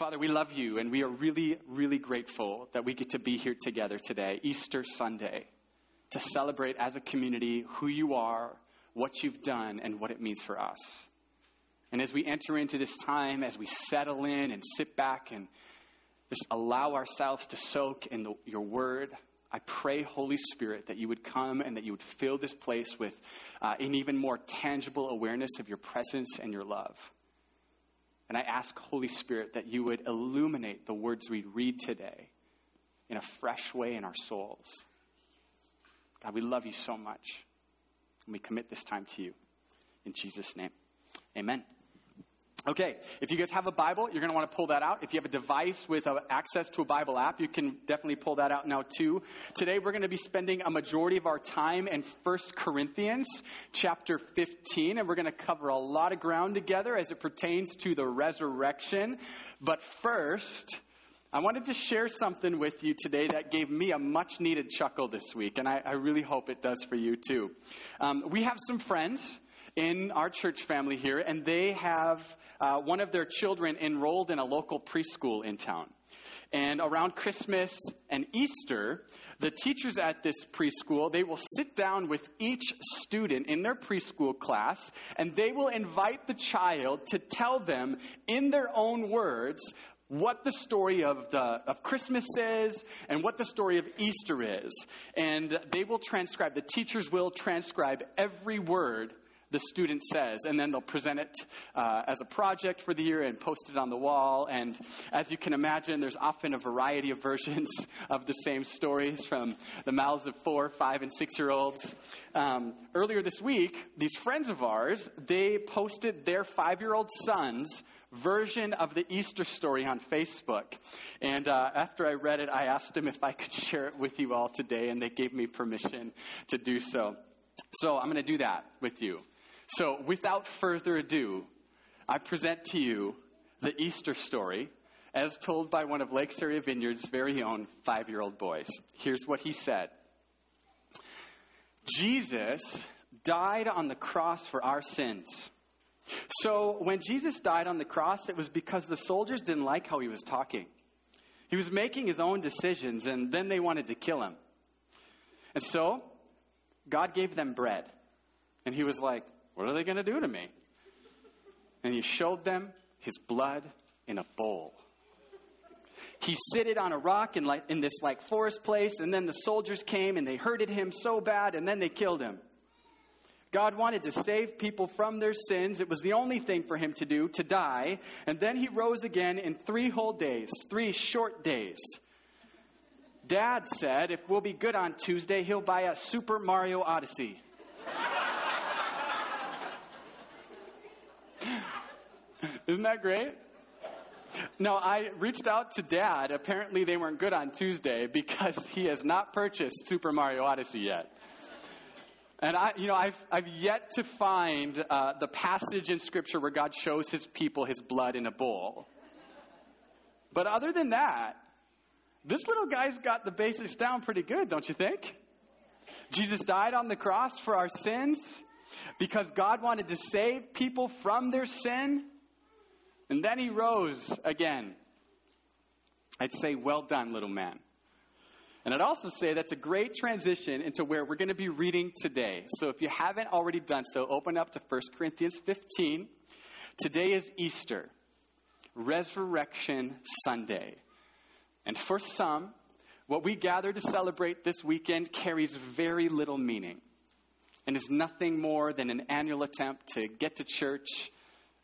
Father, we love you and we are really, really grateful that we get to be here together today, Easter Sunday, to celebrate as a community who you are, what you've done, and what it means for us. And as we enter into this time, as we settle in and sit back and just allow ourselves to soak in the, your word, I pray, Holy Spirit, that you would come and that you would fill this place with uh, an even more tangible awareness of your presence and your love. And I ask, Holy Spirit, that you would illuminate the words we read today in a fresh way in our souls. God, we love you so much. And we commit this time to you. In Jesus' name, amen. Okay, if you guys have a Bible, you're going to want to pull that out. If you have a device with access to a Bible app, you can definitely pull that out now too. Today we're going to be spending a majority of our time in 1 Corinthians chapter 15, and we're going to cover a lot of ground together as it pertains to the resurrection. But first, I wanted to share something with you today that gave me a much needed chuckle this week, and I, I really hope it does for you too. Um, we have some friends in our church family here, and they have uh, one of their children enrolled in a local preschool in town. And around Christmas and Easter, the teachers at this preschool, they will sit down with each student in their preschool class and they will invite the child to tell them in their own words what the story of, the, of Christmas is and what the story of Easter is. And they will transcribe, the teachers will transcribe every word the student says, and then they'll present it uh, as a project for the year and post it on the wall. And as you can imagine, there's often a variety of versions of the same stories from the mouths of four, five, and six year olds. Um, earlier this week, these friends of ours, they posted their five year old son's version of the Easter story on Facebook. And uh, after I read it, I asked them if I could share it with you all today, and they gave me permission to do so. So I'm going to do that with you. So, without further ado, I present to you the Easter story as told by one of Lakes Area Vineyard's very own five year old boys. Here's what he said Jesus died on the cross for our sins. So, when Jesus died on the cross, it was because the soldiers didn't like how he was talking. He was making his own decisions, and then they wanted to kill him. And so, God gave them bread. And he was like, what are they going to do to me? And he showed them his blood in a bowl. He seated on a rock in, like, in this like forest place, and then the soldiers came and they hurted him so bad, and then they killed him. God wanted to save people from their sins. It was the only thing for him to do, to die. And then he rose again in three whole days, three short days. Dad said if we'll be good on Tuesday, he'll buy a Super Mario Odyssey. Isn't that great? No, I reached out to dad. Apparently, they weren't good on Tuesday because he has not purchased Super Mario Odyssey yet. And I, you know, I've, I've yet to find uh, the passage in Scripture where God shows his people his blood in a bowl. But other than that, this little guy's got the basics down pretty good, don't you think? Jesus died on the cross for our sins because God wanted to save people from their sin. And then he rose again. I'd say, Well done, little man. And I'd also say that's a great transition into where we're going to be reading today. So if you haven't already done so, open up to 1 Corinthians 15. Today is Easter, Resurrection Sunday. And for some, what we gather to celebrate this weekend carries very little meaning and is nothing more than an annual attempt to get to church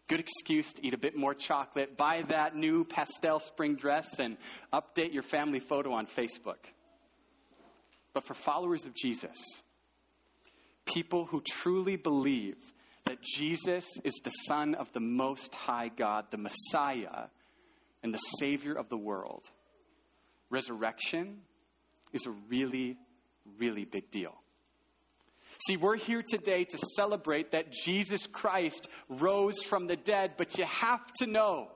Good excuse to eat a bit more chocolate, buy that new pastel spring dress, and update your family photo on Facebook. But for followers of Jesus, people who truly believe that Jesus is the Son of the Most High God, the Messiah, and the Savior of the world, resurrection is a really, really big deal. See, we're here today to celebrate that Jesus Christ rose from the dead, but you have to know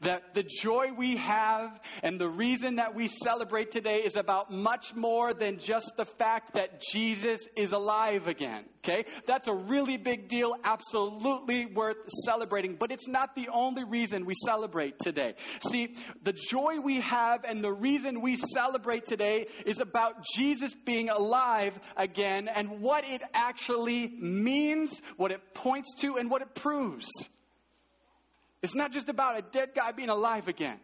That the joy we have and the reason that we celebrate today is about much more than just the fact that Jesus is alive again. Okay? That's a really big deal, absolutely worth celebrating, but it's not the only reason we celebrate today. See, the joy we have and the reason we celebrate today is about Jesus being alive again and what it actually means, what it points to, and what it proves. It's not just about a dead guy being alive again.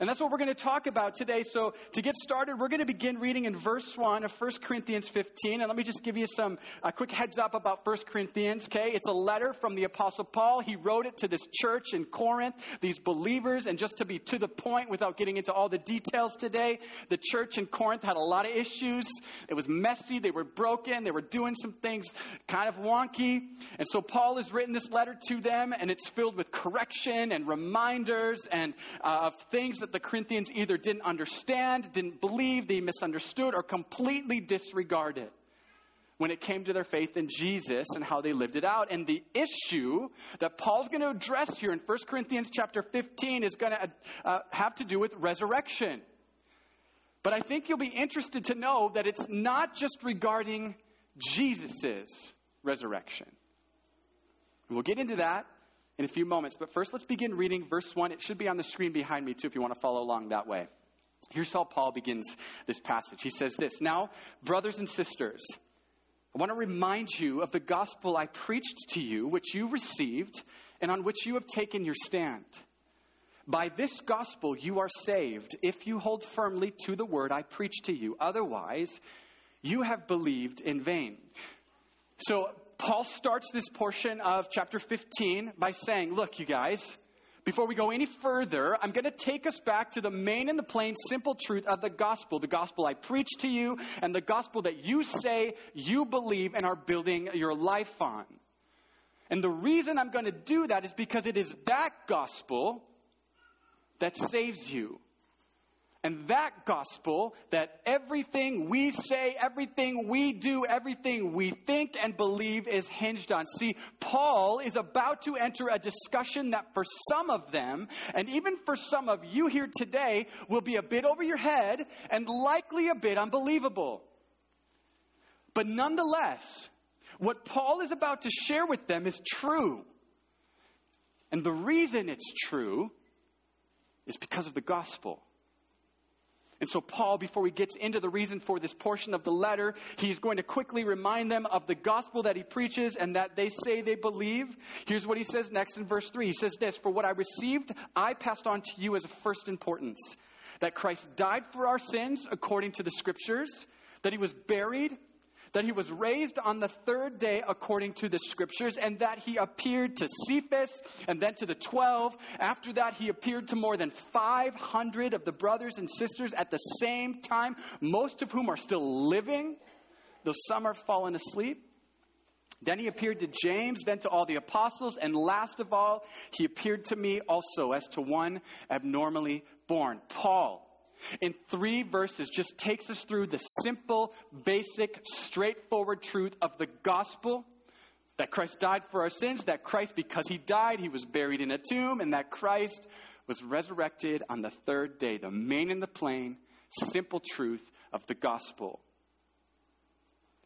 And that's what we're going to talk about today. So, to get started, we're going to begin reading in verse 1 of 1 Corinthians 15. And let me just give you some a quick heads up about 1 Corinthians, okay? It's a letter from the Apostle Paul. He wrote it to this church in Corinth, these believers. And just to be to the point without getting into all the details today, the church in Corinth had a lot of issues. It was messy, they were broken, they were doing some things kind of wonky. And so, Paul has written this letter to them, and it's filled with correction and reminders and uh, of things that the Corinthians either didn't understand, didn't believe, they misunderstood, or completely disregarded when it came to their faith in Jesus and how they lived it out. And the issue that Paul's going to address here in 1 Corinthians chapter 15 is going to uh, have to do with resurrection. But I think you'll be interested to know that it's not just regarding Jesus' resurrection. We'll get into that in a few moments. But first, let's begin reading verse 1. It should be on the screen behind me, too, if you want to follow along that way. Here's how Paul begins this passage. He says this Now, brothers and sisters, I want to remind you of the gospel I preached to you, which you received, and on which you have taken your stand. By this gospel you are saved if you hold firmly to the word I preached to you. Otherwise, you have believed in vain. So, Paul starts this portion of chapter 15 by saying, Look, you guys, before we go any further, I'm going to take us back to the main and the plain, simple truth of the gospel. The gospel I preach to you, and the gospel that you say you believe and are building your life on. And the reason I'm going to do that is because it is that gospel that saves you. And that gospel, that everything we say, everything we do, everything we think and believe is hinged on. See, Paul is about to enter a discussion that for some of them, and even for some of you here today, will be a bit over your head and likely a bit unbelievable. But nonetheless, what Paul is about to share with them is true. And the reason it's true is because of the gospel. And so, Paul, before he gets into the reason for this portion of the letter, he's going to quickly remind them of the gospel that he preaches and that they say they believe. Here's what he says next in verse 3. He says this For what I received, I passed on to you as of first importance that Christ died for our sins according to the scriptures, that he was buried that he was raised on the third day according to the scriptures, and that he appeared to Cephas and then to the twelve. After that, he appeared to more than 500 of the brothers and sisters at the same time, most of whom are still living, though some are fallen asleep. Then he appeared to James, then to all the apostles, and last of all, he appeared to me also as to one abnormally born. Paul, in three verses just takes us through the simple, basic, straightforward truth of the gospel that Christ died for our sins, that Christ, because he died, he was buried in a tomb, and that Christ was resurrected on the third day. The main and the plain, simple truth of the gospel.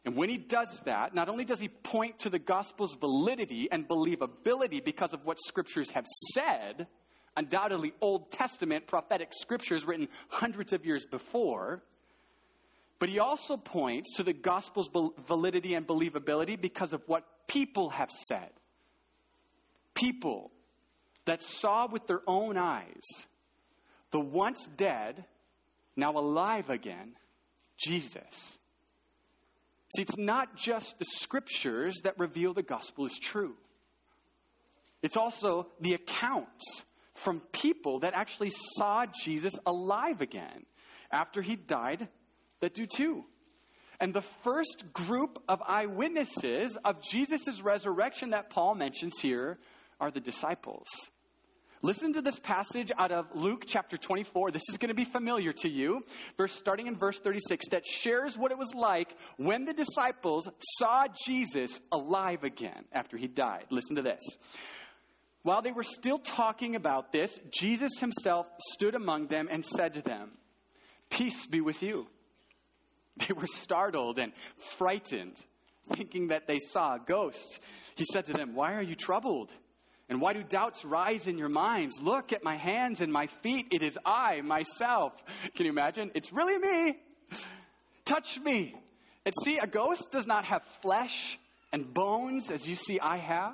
And when he does that, not only does he point to the gospel's validity and believability because of what scriptures have said, undoubtedly Old Testament prophetic scriptures written hundreds of years before. But he also points to the gospel's validity and believability because of what people have said. People that saw with their own eyes the once dead, now alive again, Jesus. See, it's not just the scriptures that reveal the gospel is true. It's also the accounts from people that actually saw Jesus alive again after he died that do too. And the first group of eyewitnesses of Jesus' resurrection that Paul mentions here are the disciples. Listen to this passage out of Luke chapter 24. This is going to be familiar to you. Verse starting in verse 36 that shares what it was like when the disciples saw Jesus alive again after he died. Listen to this. While they were still talking about this, Jesus himself stood among them and said to them, Peace be with you. They were startled and frightened, thinking that they saw a ghost. He said to them, Why are you troubled? And why do doubts rise in your minds? Look at my hands and my feet. It is I, myself. Can you imagine? It's really me. Touch me. And see, a ghost does not have flesh and bones as you see I have.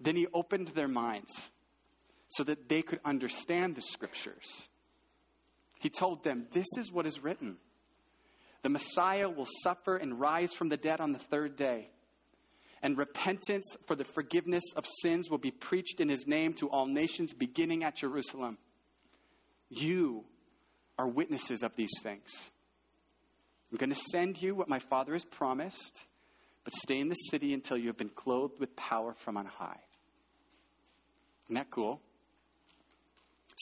Then he opened their minds so that they could understand the scriptures. He told them, This is what is written. The Messiah will suffer and rise from the dead on the third day and repentance for the forgiveness of sins will be preached in his name to all nations, beginning at Jerusalem. You are witnesses of these things. I'm going to send you what my Father has promised, but stay in the city until you have been clothed with power from on high. Isn't that cool?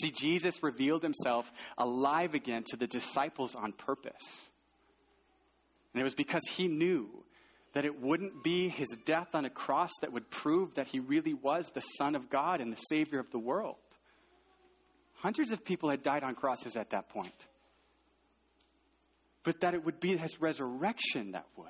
See, Jesus revealed himself alive again to the disciples on purpose. And it was because he knew that it wouldn't be his death on a cross that would prove that he really was the Son of God and the Savior of the world. Hundreds of people had died on crosses at that point. But that it would be his resurrection that would.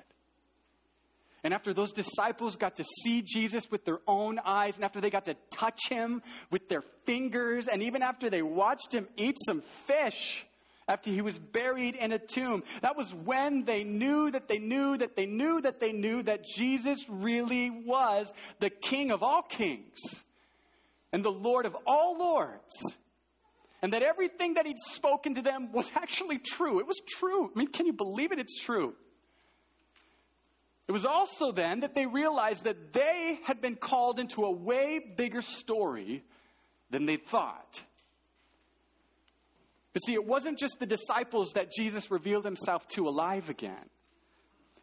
And after those disciples got to see Jesus with their own eyes, and after they got to touch him with their fingers, and even after they watched him eat some fish, after he was buried in a tomb. That was when they knew that they knew that they knew that they knew that Jesus really was the King of all kings and the Lord of all lords. And that everything that he'd spoken to them was actually true. It was true. I mean, can you believe it? It's true. It was also then that they realized that they had been called into a way bigger story than they thought. But see, it wasn't just the disciples that Jesus revealed himself to alive again.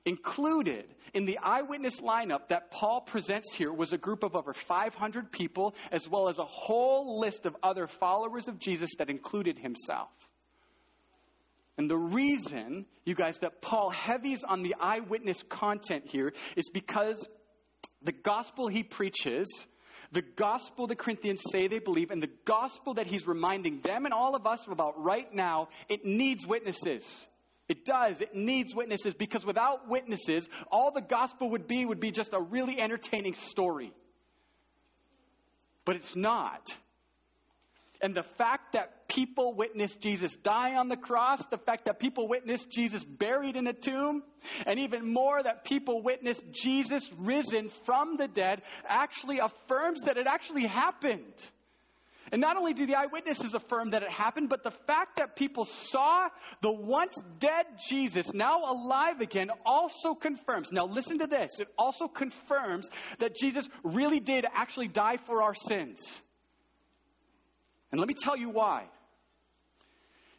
Included in the eyewitness lineup that Paul presents here was a group of over 500 people, as well as a whole list of other followers of Jesus that included himself. And the reason, you guys, that Paul heavies on the eyewitness content here is because the gospel he preaches the gospel the Corinthians say they believe, and the gospel that he's reminding them and all of us about right now, it needs witnesses. It does. It needs witnesses because without witnesses, all the gospel would be would be just a really entertaining story. But it's not. And the fact that people witnessed Jesus die on the cross, the fact that people witnessed Jesus buried in a tomb, and even more that people witnessed Jesus risen from the dead actually affirms that it actually happened. And not only do the eyewitnesses affirm that it happened, but the fact that people saw the once dead Jesus now alive again also confirms. Now, listen to this. It also confirms that Jesus really did actually die for our sins. And let me tell you why.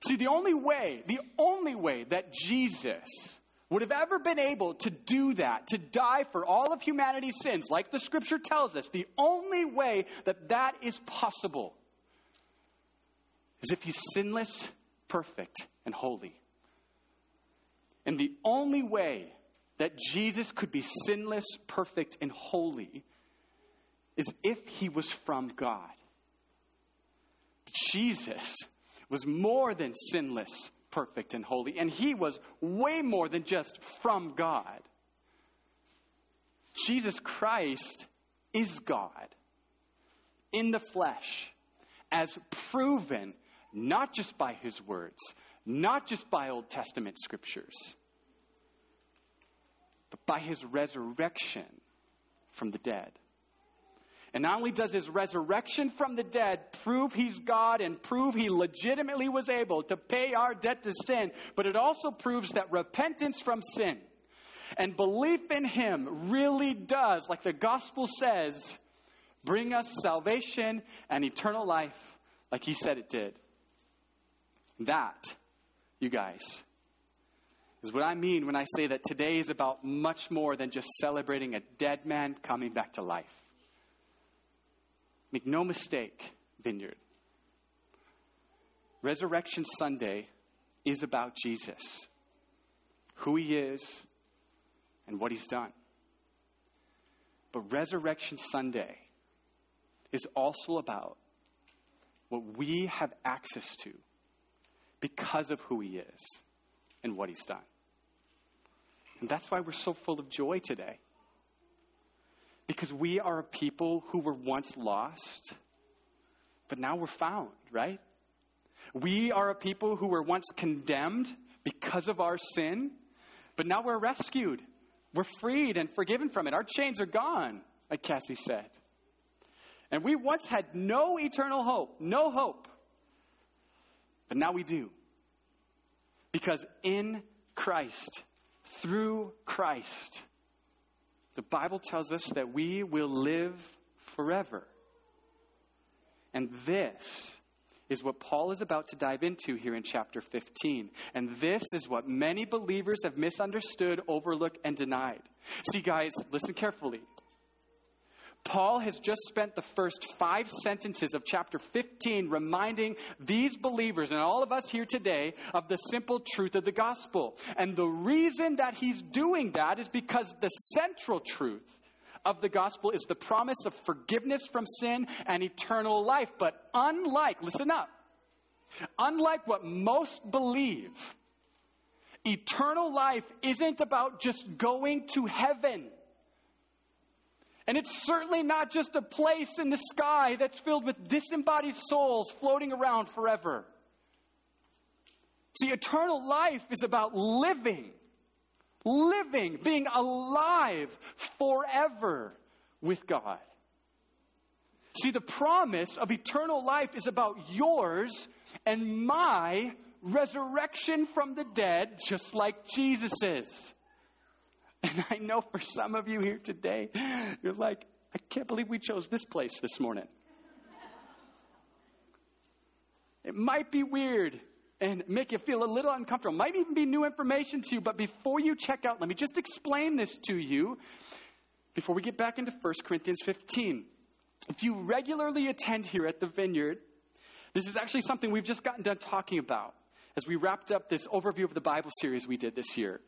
See, the only way, the only way that Jesus would have ever been able to do that, to die for all of humanity's sins, like the scripture tells us, the only way that that is possible is if he's sinless, perfect, and holy. And the only way that Jesus could be sinless, perfect, and holy is if he was from God. Jesus was more than sinless, perfect, and holy, and he was way more than just from God. Jesus Christ is God in the flesh, as proven not just by his words, not just by Old Testament scriptures, but by his resurrection from the dead. And not only does his resurrection from the dead prove he's God and prove he legitimately was able to pay our debt to sin, but it also proves that repentance from sin and belief in him really does, like the gospel says, bring us salvation and eternal life like he said it did. That, you guys, is what I mean when I say that today is about much more than just celebrating a dead man coming back to life. Make no mistake, Vineyard. Resurrection Sunday is about Jesus, who he is, and what he's done. But Resurrection Sunday is also about what we have access to because of who he is and what he's done. And that's why we're so full of joy today. Because we are a people who were once lost, but now we're found, right? We are a people who were once condemned because of our sin, but now we're rescued. We're freed and forgiven from it. Our chains are gone, like Cassie said. And we once had no eternal hope, no hope. But now we do. Because in Christ, through Christ, the Bible tells us that we will live forever. And this is what Paul is about to dive into here in chapter 15. And this is what many believers have misunderstood, overlooked, and denied. See, guys, listen carefully. Paul has just spent the first five sentences of chapter 15 reminding these believers and all of us here today of the simple truth of the gospel. And the reason that he's doing that is because the central truth of the gospel is the promise of forgiveness from sin and eternal life. But unlike, listen up, unlike what most believe, eternal life isn't about just going to heaven. And it's certainly not just a place in the sky that's filled with disembodied souls floating around forever. See, eternal life is about living living, being alive forever with God. See, the promise of eternal life is about yours and my resurrection from the dead, just like Jesus is. And I know for some of you here today, you're like, I can't believe we chose this place this morning. It might be weird and make you feel a little uncomfortable. Might even be new information to you, but before you check out, let me just explain this to you before we get back into 1 Corinthians 15. If you regularly attend here at the Vineyard, this is actually something we've just gotten done talking about as we wrapped up this overview of the Bible series we did this year.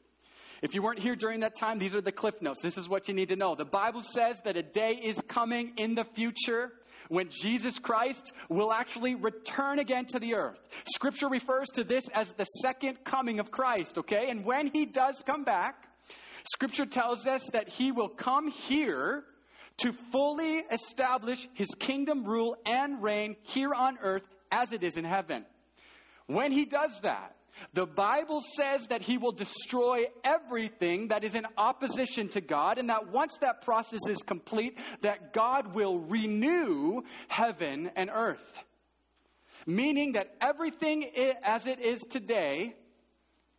If you weren't here during that time, these are the cliff notes. This is what you need to know. The Bible says that a day is coming in the future when Jesus Christ will actually return again to the earth. Scripture refers to this as the second coming of Christ, okay? And when he does come back, Scripture tells us that he will come here to fully establish his kingdom rule and reign here on earth as it is in heaven. When he does that, the Bible says that he will destroy everything that is in opposition to God, and that once that process is complete, that God will renew heaven and earth. Meaning that everything as it is today,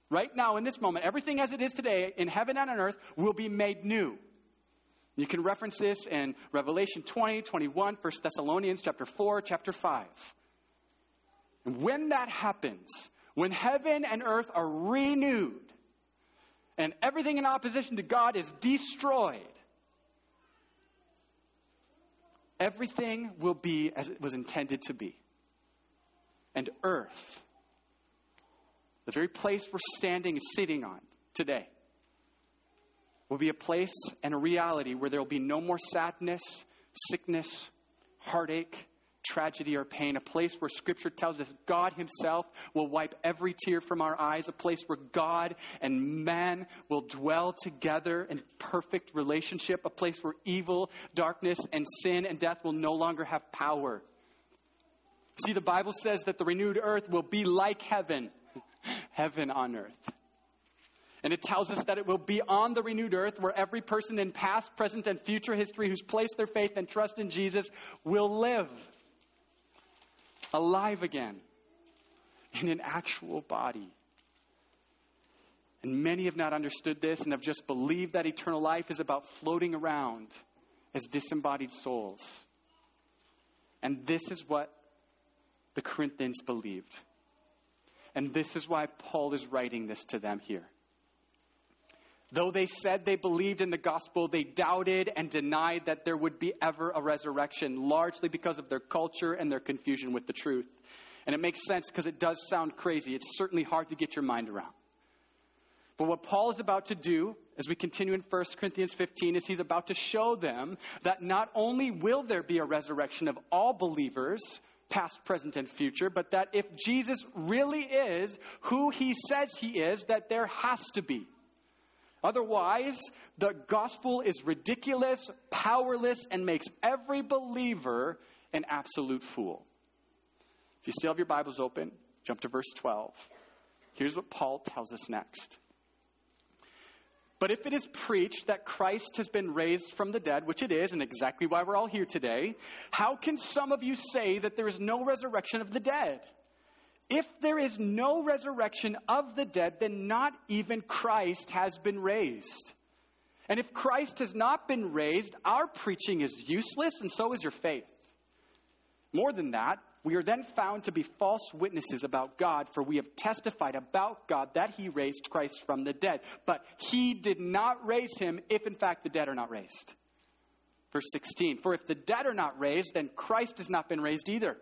right now in this moment, everything as it is today in heaven and on earth will be made new. You can reference this in Revelation 20, 21, 1 Thessalonians chapter 4, chapter 5. And when that happens, when heaven and earth are renewed and everything in opposition to God is destroyed, everything will be as it was intended to be. And earth, the very place we're standing and sitting on today, will be a place and a reality where there will be no more sadness, sickness, heartache, tragedy or pain, a place where Scripture tells us God Himself will wipe every tear from our eyes, a place where God and man will dwell together in perfect relationship, a place where evil, darkness, and sin and death will no longer have power. See, the Bible says that the renewed earth will be like heaven, heaven on earth. And it tells us that it will be on the renewed earth where every person in past, present, and future history who's placed their faith and trust in Jesus will live alive again in an actual body. And many have not understood this and have just believed that eternal life is about floating around as disembodied souls. And this is what the Corinthians believed. And this is why Paul is writing this to them here. Though they said they believed in the gospel, they doubted and denied that there would be ever a resurrection, largely because of their culture and their confusion with the truth. And it makes sense because it does sound crazy. It's certainly hard to get your mind around. But what Paul is about to do as we continue in 1 Corinthians 15 is he's about to show them that not only will there be a resurrection of all believers, past, present, and future, but that if Jesus really is who he says he is, that there has to be. Otherwise, the gospel is ridiculous, powerless, and makes every believer an absolute fool. If you still have your Bibles open, jump to verse 12. Here's what Paul tells us next. But if it is preached that Christ has been raised from the dead, which it is, and exactly why we're all here today, how can some of you say that there is no resurrection of the dead? If there is no resurrection of the dead, then not even Christ has been raised. And if Christ has not been raised, our preaching is useless, and so is your faith. More than that, we are then found to be false witnesses about God, for we have testified about God that he raised Christ from the dead. But he did not raise him if, in fact, the dead are not raised. Verse 16 For if the dead are not raised, then Christ has not been raised either.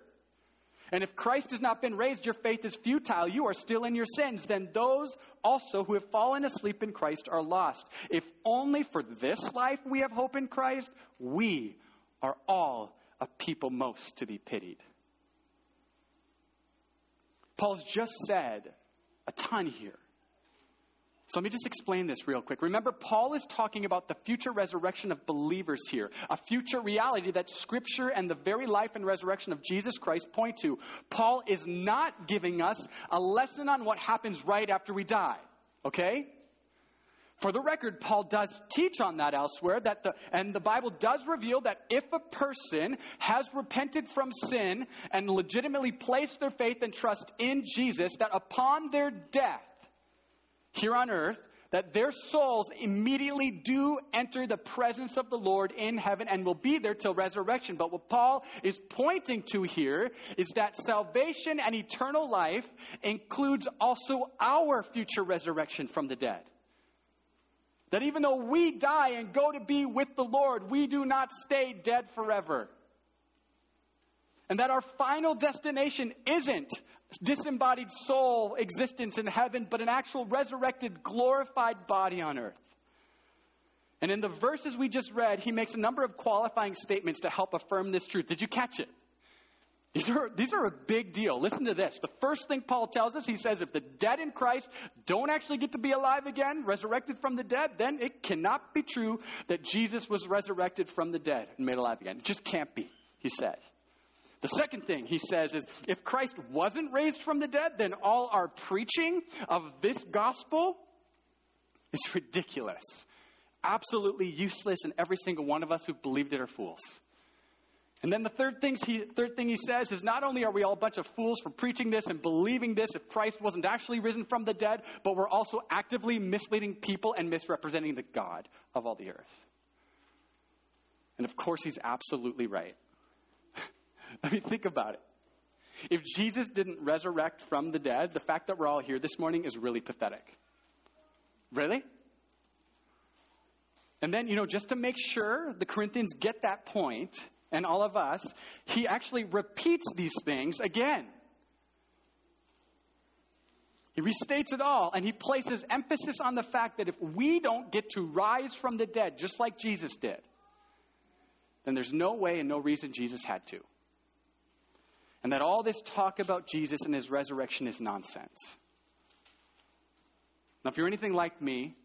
And if Christ has not been raised, your faith is futile. You are still in your sins. Then those also who have fallen asleep in Christ are lost. If only for this life we have hope in Christ, we are all a people most to be pitied. Paul's just said a ton here. So let me just explain this real quick. Remember, Paul is talking about the future resurrection of believers here, a future reality that Scripture and the very life and resurrection of Jesus Christ point to. Paul is not giving us a lesson on what happens right after we die, okay? For the record, Paul does teach on that elsewhere, that the, and the Bible does reveal that if a person has repented from sin and legitimately placed their faith and trust in Jesus, that upon their death here on earth, that their souls immediately do enter the presence of the Lord in heaven and will be there till resurrection. But what Paul is pointing to here is that salvation and eternal life includes also our future resurrection from the dead. That even though we die and go to be with the Lord, we do not stay dead forever. And that our final destination isn't disembodied soul existence in heaven, but an actual resurrected, glorified body on earth. And in the verses we just read, he makes a number of qualifying statements to help affirm this truth. Did you catch it? These are, these are a big deal. Listen to this. The first thing Paul tells us, he says, if the dead in Christ don't actually get to be alive again, resurrected from the dead, then it cannot be true that Jesus was resurrected from the dead and made alive again. It just can't be, he says. The second thing he says is if Christ wasn't raised from the dead, then all our preaching of this gospel is ridiculous, absolutely useless, and every single one of us who've believed it are fools. And then the third, he, third thing he says is not only are we all a bunch of fools for preaching this and believing this if Christ wasn't actually risen from the dead, but we're also actively misleading people and misrepresenting the God of all the earth. And of course, he's absolutely right. I mean, think about it. If Jesus didn't resurrect from the dead, the fact that we're all here this morning is really pathetic. Really? And then, you know, just to make sure the Corinthians get that point, and all of us, he actually repeats these things again. He restates it all, and he places emphasis on the fact that if we don't get to rise from the dead, just like Jesus did, then there's no way and no reason Jesus had to. And that all this talk about Jesus and his resurrection is nonsense. Now, if you're anything like me,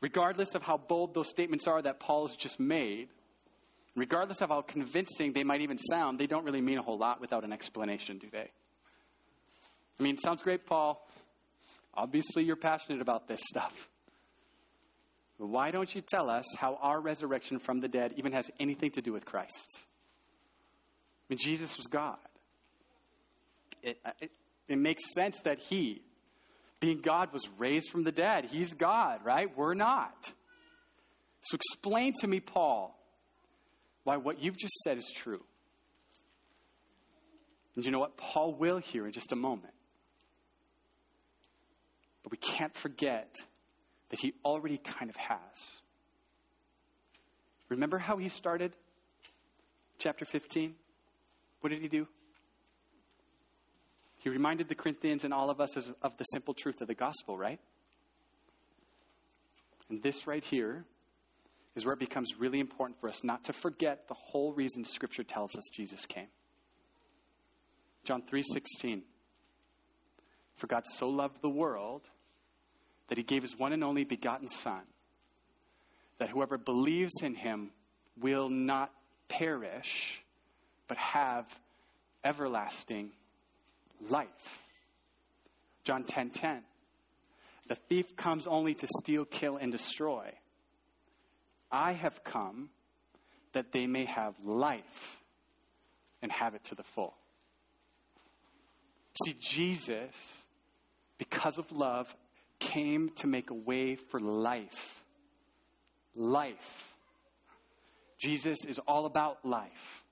regardless of how bold those statements are that Paul has just made, regardless of how convincing they might even sound, they don't really mean a whole lot without an explanation, do they? I mean, sounds great, Paul. Obviously, you're passionate about this stuff. But why don't you tell us how our resurrection from the dead even has anything to do with Christ? I mean, Jesus was God. It, uh, it, it makes sense that He, being God, was raised from the dead. He's God, right? We're not. So explain to me, Paul, why what you've just said is true. And you know what? Paul will hear in just a moment. But we can't forget that he already kind of has. Remember how he started chapter 15? What did he do? He reminded the Corinthians and all of us of the simple truth of the gospel, right? And this right here is where it becomes really important for us not to forget the whole reason scripture tells us Jesus came. John 3:16 For God so loved the world that he gave his one and only begotten son that whoever believes in him will not perish but have everlasting life. John 10:10 10, 10, The thief comes only to steal, kill and destroy. I have come that they may have life and have it to the full. See, Jesus, because of love, came to make a way for life. Life. Jesus is all about life.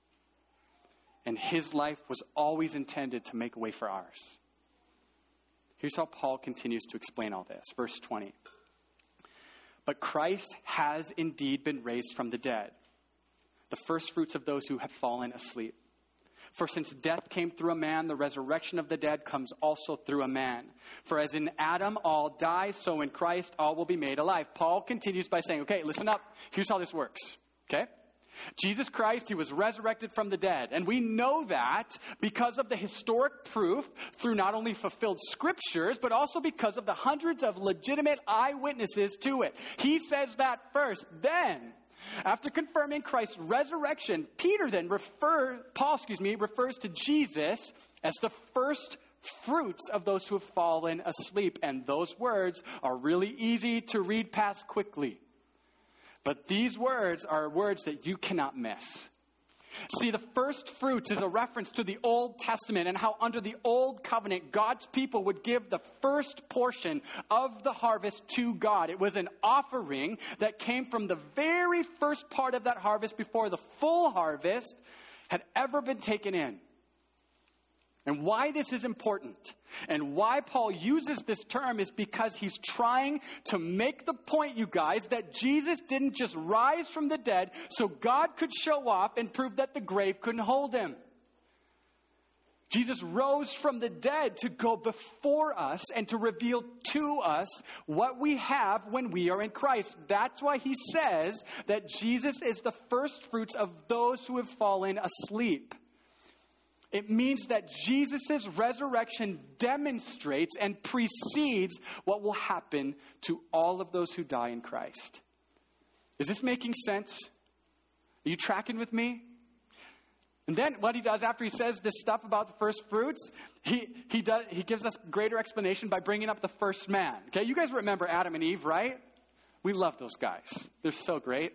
And his life was always intended to make way for ours. Here's how Paul continues to explain all this. Verse 20. But Christ has indeed been raised from the dead, the first fruits of those who have fallen asleep. For since death came through a man, the resurrection of the dead comes also through a man. For as in Adam all die, so in Christ all will be made alive. Paul continues by saying, okay, listen up. Here's how this works. Okay? Jesus Christ, he was resurrected from the dead. And we know that because of the historic proof through not only fulfilled scriptures, but also because of the hundreds of legitimate eyewitnesses to it. He says that first. Then, after confirming Christ's resurrection, Peter then refer, Paul, excuse me, refers to Jesus as the first fruits of those who have fallen asleep. And those words are really easy to read past quickly. But these words are words that you cannot miss. See, the first fruits is a reference to the Old Testament and how under the Old Covenant, God's people would give the first portion of the harvest to God. It was an offering that came from the very first part of that harvest before the full harvest had ever been taken in. And why this is important and why Paul uses this term is because he's trying to make the point, you guys, that Jesus didn't just rise from the dead so God could show off and prove that the grave couldn't hold him. Jesus rose from the dead to go before us and to reveal to us what we have when we are in Christ. That's why he says that Jesus is the first fruits of those who have fallen asleep. It means that Jesus' resurrection demonstrates and precedes what will happen to all of those who die in Christ. Is this making sense? Are you tracking with me? And then what he does after he says this stuff about the first fruits, he, he, does, he gives us greater explanation by bringing up the first man. Okay, you guys remember Adam and Eve, right? We love those guys. They're so great.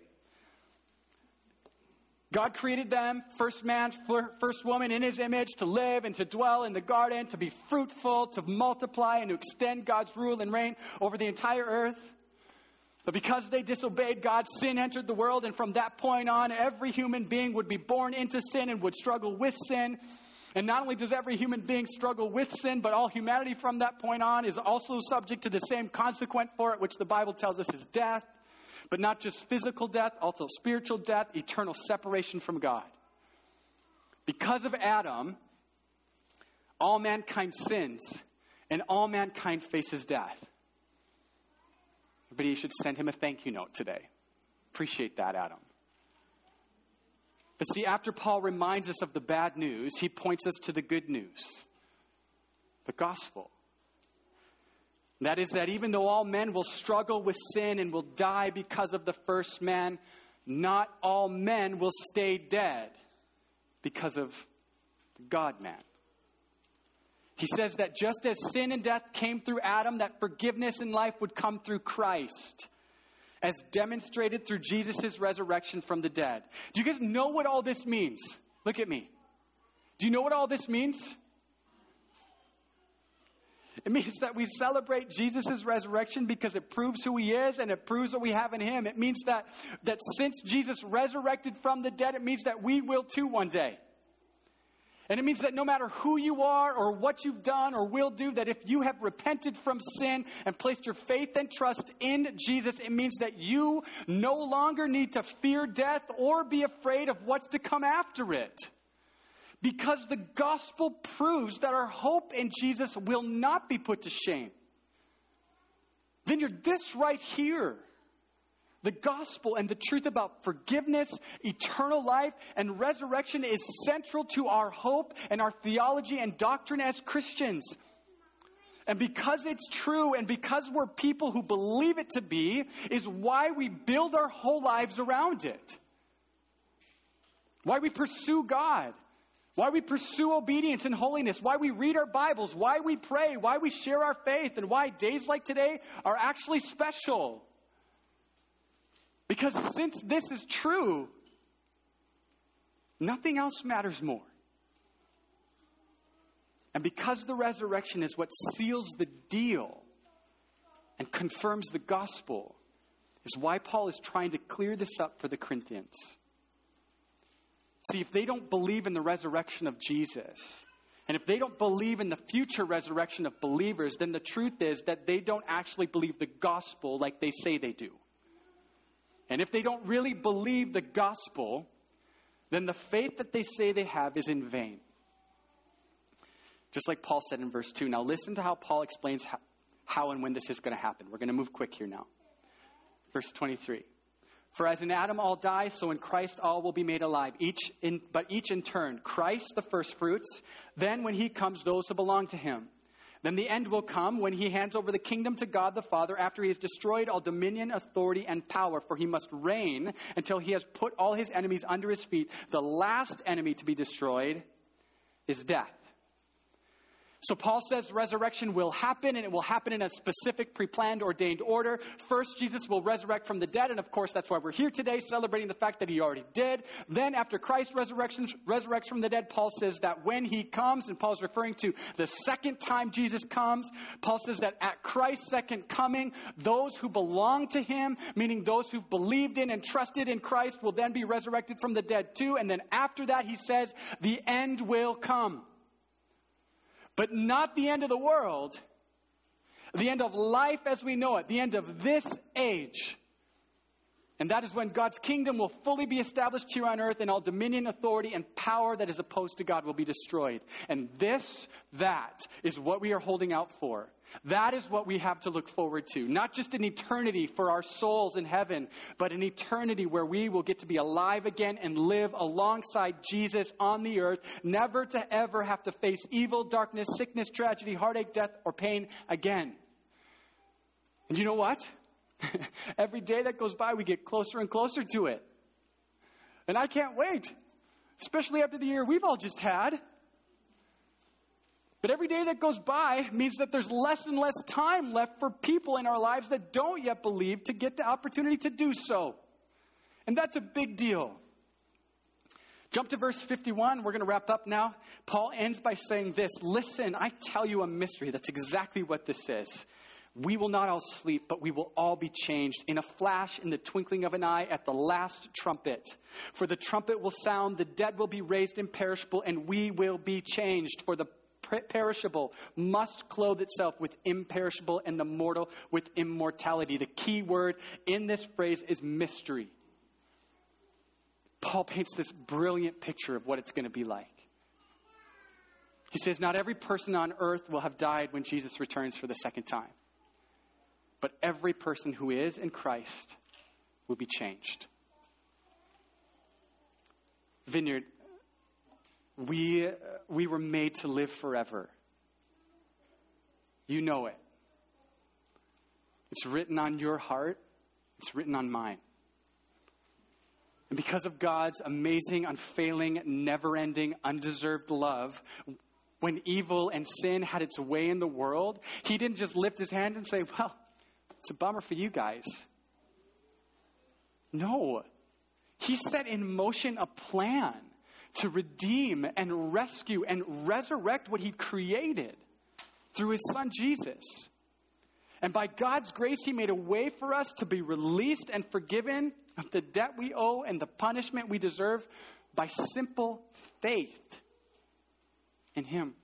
God created them, first man, first woman in his image, to live and to dwell in the garden, to be fruitful, to multiply, and to extend God's rule and reign over the entire earth. But because they disobeyed God, sin entered the world, and from that point on, every human being would be born into sin and would struggle with sin. And not only does every human being struggle with sin, but all humanity from that point on is also subject to the same consequent for it, which the Bible tells us is death. But not just physical death, also spiritual death, eternal separation from God. Because of Adam, all mankind sins and all mankind faces death. Everybody should send him a thank you note today. Appreciate that, Adam. But see, after Paul reminds us of the bad news, he points us to the good news the gospel. That is, that even though all men will struggle with sin and will die because of the first man, not all men will stay dead because of God man. He says that just as sin and death came through Adam, that forgiveness and life would come through Christ, as demonstrated through Jesus' resurrection from the dead. Do you guys know what all this means? Look at me. Do you know what all this means? It means that we celebrate Jesus' resurrection because it proves who he is and it proves what we have in him. It means that, that since Jesus resurrected from the dead, it means that we will too one day. And it means that no matter who you are or what you've done or will do, that if you have repented from sin and placed your faith and trust in Jesus, it means that you no longer need to fear death or be afraid of what's to come after it. Because the gospel proves that our hope in Jesus will not be put to shame. Then you're this right here the gospel and the truth about forgiveness, eternal life, and resurrection is central to our hope and our theology and doctrine as Christians. And because it's true and because we're people who believe it to be, is why we build our whole lives around it. Why we pursue God. Why we pursue obedience and holiness. Why we read our Bibles. Why we pray. Why we share our faith. And why days like today are actually special. Because since this is true, nothing else matters more. And because the resurrection is what seals the deal and confirms the gospel, is why Paul is trying to clear this up for the Corinthians. See, if they don't believe in the resurrection of Jesus, and if they don't believe in the future resurrection of believers, then the truth is that they don't actually believe the gospel like they say they do. And if they don't really believe the gospel, then the faith that they say they have is in vain. Just like Paul said in verse 2. Now, listen to how Paul explains how, how and when this is going to happen. We're going to move quick here now. Verse 23. For as in Adam all die, so in Christ all will be made alive, each in, but each in turn. Christ the firstfruits, then when he comes, those who belong to him. Then the end will come when he hands over the kingdom to God the Father after he has destroyed all dominion, authority, and power, for he must reign until he has put all his enemies under his feet. The last enemy to be destroyed is death. So Paul says resurrection will happen and it will happen in a specific pre-planned ordained order. First Jesus will resurrect from the dead and of course that's why we're here today celebrating the fact that he already did. Then after Christ resurrection resurrects from the dead Paul says that when he comes and Paul's referring to the second time Jesus comes, Paul says that at Christ's second coming those who belong to him, meaning those who've believed in and trusted in Christ will then be resurrected from the dead too and then after that he says the end will come but not the end of the world, the end of life as we know it, the end of this age. And that is when God's kingdom will fully be established here on earth, and all dominion, authority, and power that is opposed to God will be destroyed. And this, that, is what we are holding out for. That is what we have to look forward to. Not just an eternity for our souls in heaven, but an eternity where we will get to be alive again and live alongside Jesus on the earth, never to ever have to face evil, darkness, sickness, tragedy, heartache, death, or pain again. And you know what? Every day that goes by, we get closer and closer to it. And I can't wait, especially after the year we've all just had. But every day that goes by means that there's less and less time left for people in our lives that don't yet believe to get the opportunity to do so. And that's a big deal. Jump to verse 51. We're going to wrap up now. Paul ends by saying this Listen, I tell you a mystery. That's exactly what this is. We will not all sleep, but we will all be changed in a flash, in the twinkling of an eye, at the last trumpet. For the trumpet will sound, the dead will be raised imperishable, and we will be changed. For the perishable must clothe itself with imperishable and the mortal with immortality. The key word in this phrase is mystery. Paul paints this brilliant picture of what it's going to be like. He says, Not every person on earth will have died when Jesus returns for the second time, but every person who is in Christ will be changed. Vineyard, we, uh, we were made to live forever. You know it. It's written on your heart, it's written on mine. And because of God's amazing, unfailing, never ending, undeserved love, when evil and sin had its way in the world, He didn't just lift His hand and say, Well, it's a bummer for you guys. No. He set in motion a plan to redeem and rescue and resurrect what He created through His Son Jesus. And by God's grace, He made a way for us to be released and forgiven of the debt we owe and the punishment we deserve by simple faith. in Him.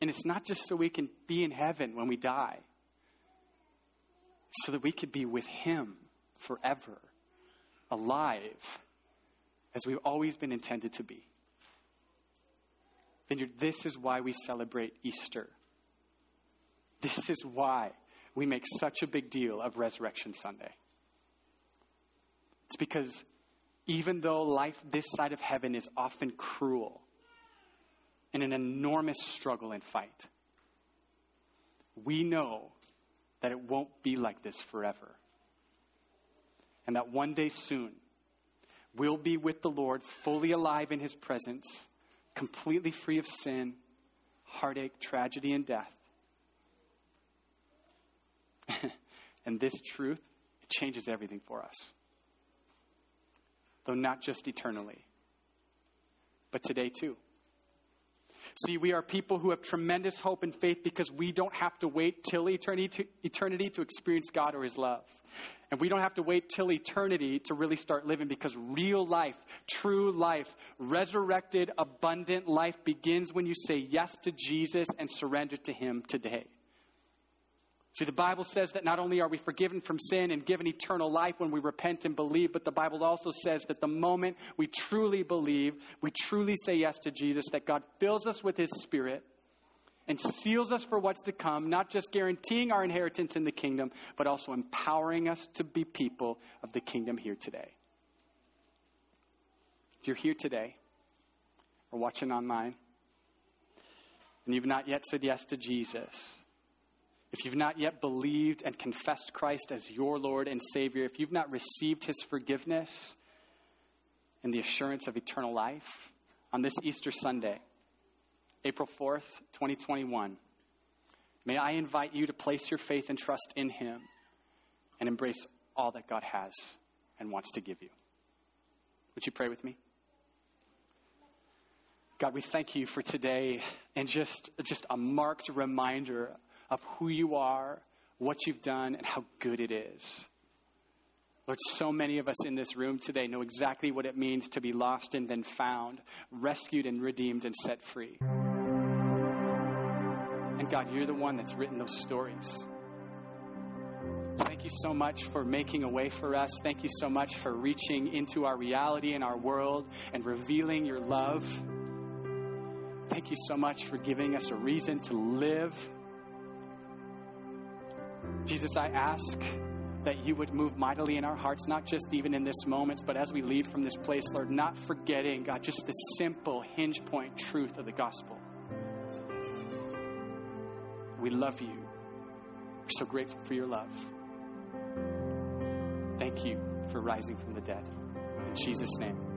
And it's not just so we can be in heaven when we die, so that we could be with Him forever, alive, as we've always been intended to be. Vineyard, this is why we celebrate Easter. This is why we make such a big deal of Resurrection Sunday. It's because even though life this side of heaven is often cruel and an enormous struggle and fight, we know that it won't be like this forever. And that one day soon, we'll be with the Lord, fully alive in his presence, completely free of sin, heartache, tragedy, and death. and this truth it changes everything for us. Though not just eternally, but today too. See, we are people who have tremendous hope and faith because we don't have to wait till eternity to, eternity to experience God or His love. And we don't have to wait till eternity to really start living because real life, true life, resurrected, abundant life begins when you say yes to Jesus and surrender to Him today. See, the Bible says that not only are we forgiven from sin and given eternal life when we repent and believe, but the Bible also says that the moment we truly believe, we truly say yes to Jesus, that God fills us with His Spirit and seals us for what's to come, not just guaranteeing our inheritance in the kingdom, but also empowering us to be people of the kingdom here today. If you're here today or watching online and you've not yet said yes to Jesus, if you've not yet believed and confessed Christ as your Lord and Savior, if you've not received his forgiveness and the assurance of eternal life on this Easter Sunday, April 4th, 2021, may I invite you to place your faith and trust in him and embrace all that God has and wants to give you. Would you pray with me? God, we thank you for today and just, just a marked reminder of who you are, what you've done, and how good it is. Lord, so many of us in this room today know exactly what it means to be lost and then found, rescued and redeemed and set free. And God, you're the one that's written those stories. Thank you so much for making a way for us. Thank you so much for reaching into our reality and our world and revealing your love. Thank you so much for giving us a reason to live Jesus, I ask that you would move mightily in our hearts, not just even in this moment, but as we leave from this place, Lord, not forgetting, God, just the simple hinge point truth of the gospel. We love you. We're so grateful for your love. Thank you for rising from the dead. In Jesus' name.